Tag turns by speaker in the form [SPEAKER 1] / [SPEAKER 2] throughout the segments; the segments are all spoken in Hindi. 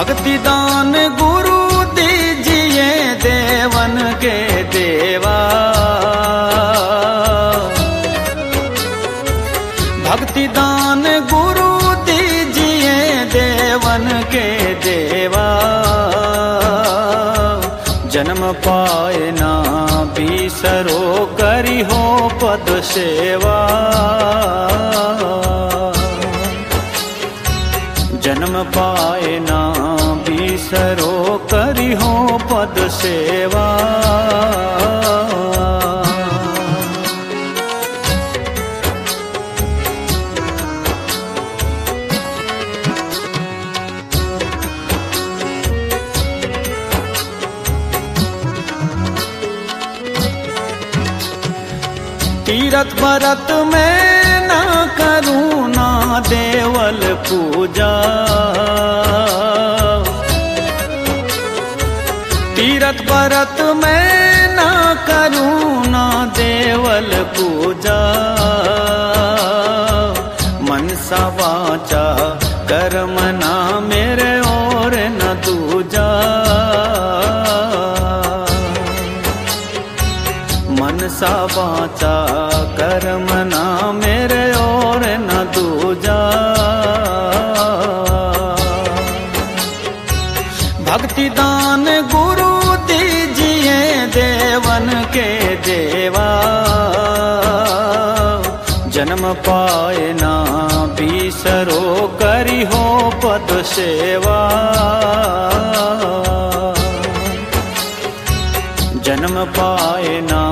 [SPEAKER 1] भक्ति दान गुरु दीजिए देवन के देवा। भक्ति दान गुरु दीजिए देवन के देवा। जन्म पाए ना बीसरो करी हो पद सेवा। जन्म पाए ना बीसरो करी हो पद सेवा। तीरथ भरत में ना करूँ ना देवल पूजा। तीरथ भरत में ना करूँ ना देवल पूजा। मनसा वाचा, कर्म ना मेरे और न दूजा। मनसा वाचा, कर्म ना मेरे और न दूजा। भक्ति दान गुरु देवन के देवा। जन्म पाए ना, बीसरो करी हो पद सेवा। जन्म पाए ना,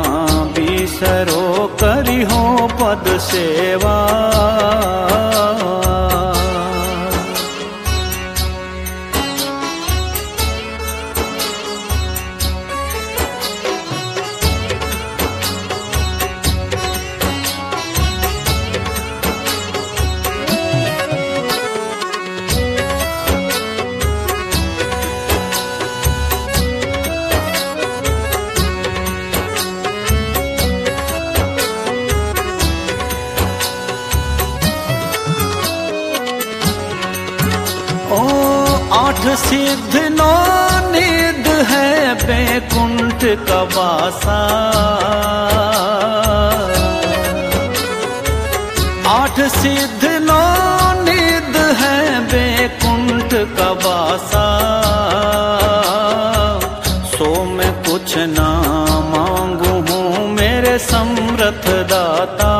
[SPEAKER 1] बीसरो करी हो पद सेवा। आठ सिद्ध नौ निध है बैकुंठ का वासा। आठ सिद्ध नौ निध है बैकुंठ का वासा। सो मैं कुछ ना मांगू हूँ मेरे समृथ दाता।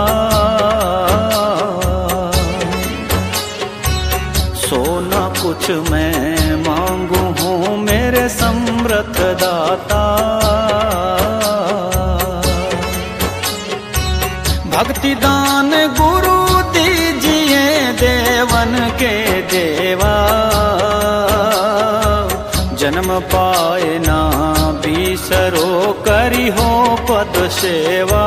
[SPEAKER 1] सोना कुछ मैं भक्ति दान गुरु दीजिए देवन के देवा। जन्म पाए ना बीसरो करी हो पद सेवा।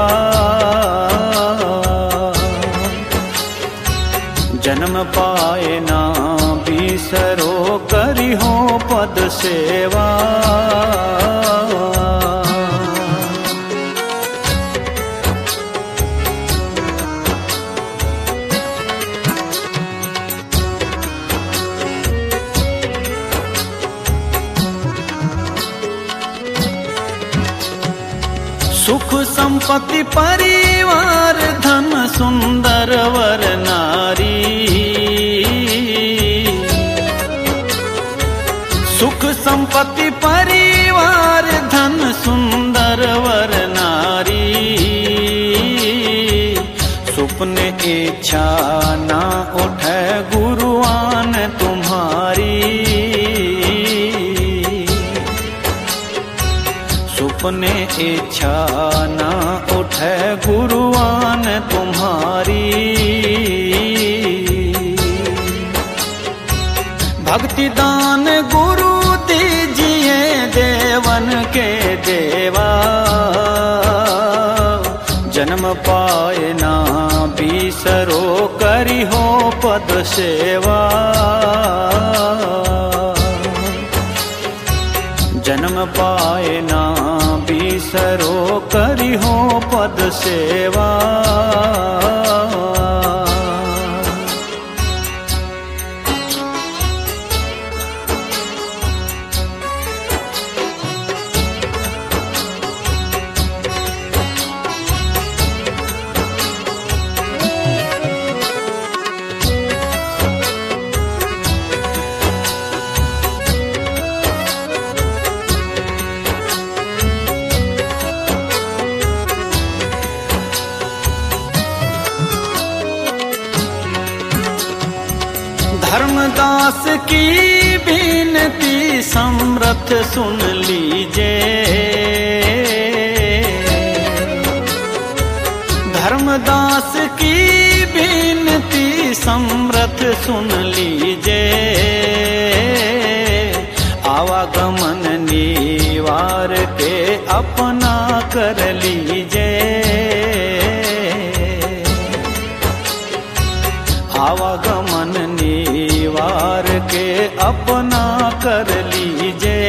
[SPEAKER 1] जन्म पाए ना बीसरो करी हो पद सेवा। सुख संपत्ति परिवार, धन सुंदर वर नारी। सुख संपत्ति परिवार, धन सुंदर वर नारी। सुपने इच्छा सुपने इच्छा ना उठे गुरुआन तुम्हारी। भक्ति दान गुरु दीजिए देवन के देवा। जन्म पाए ना बीसरो, करी हो पद सेवा। जन्म पाए ना रोहो पद सेवा। धर्मदास की बिनती समरथ सुन लीजे धर्मदास की बिनती समरथ सुन लीजे आवागमन निवार के अपना कर लीजे आवागमन अपना कर लीजे।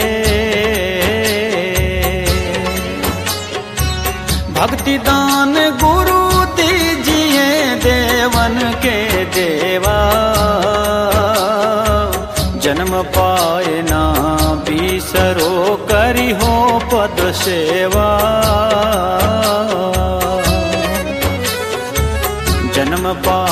[SPEAKER 1] भक्ति दान गुरु दीजिए देवन के देवा। जन्म पाए ना बीसरो करी हो पद सेवा। जन्म पाए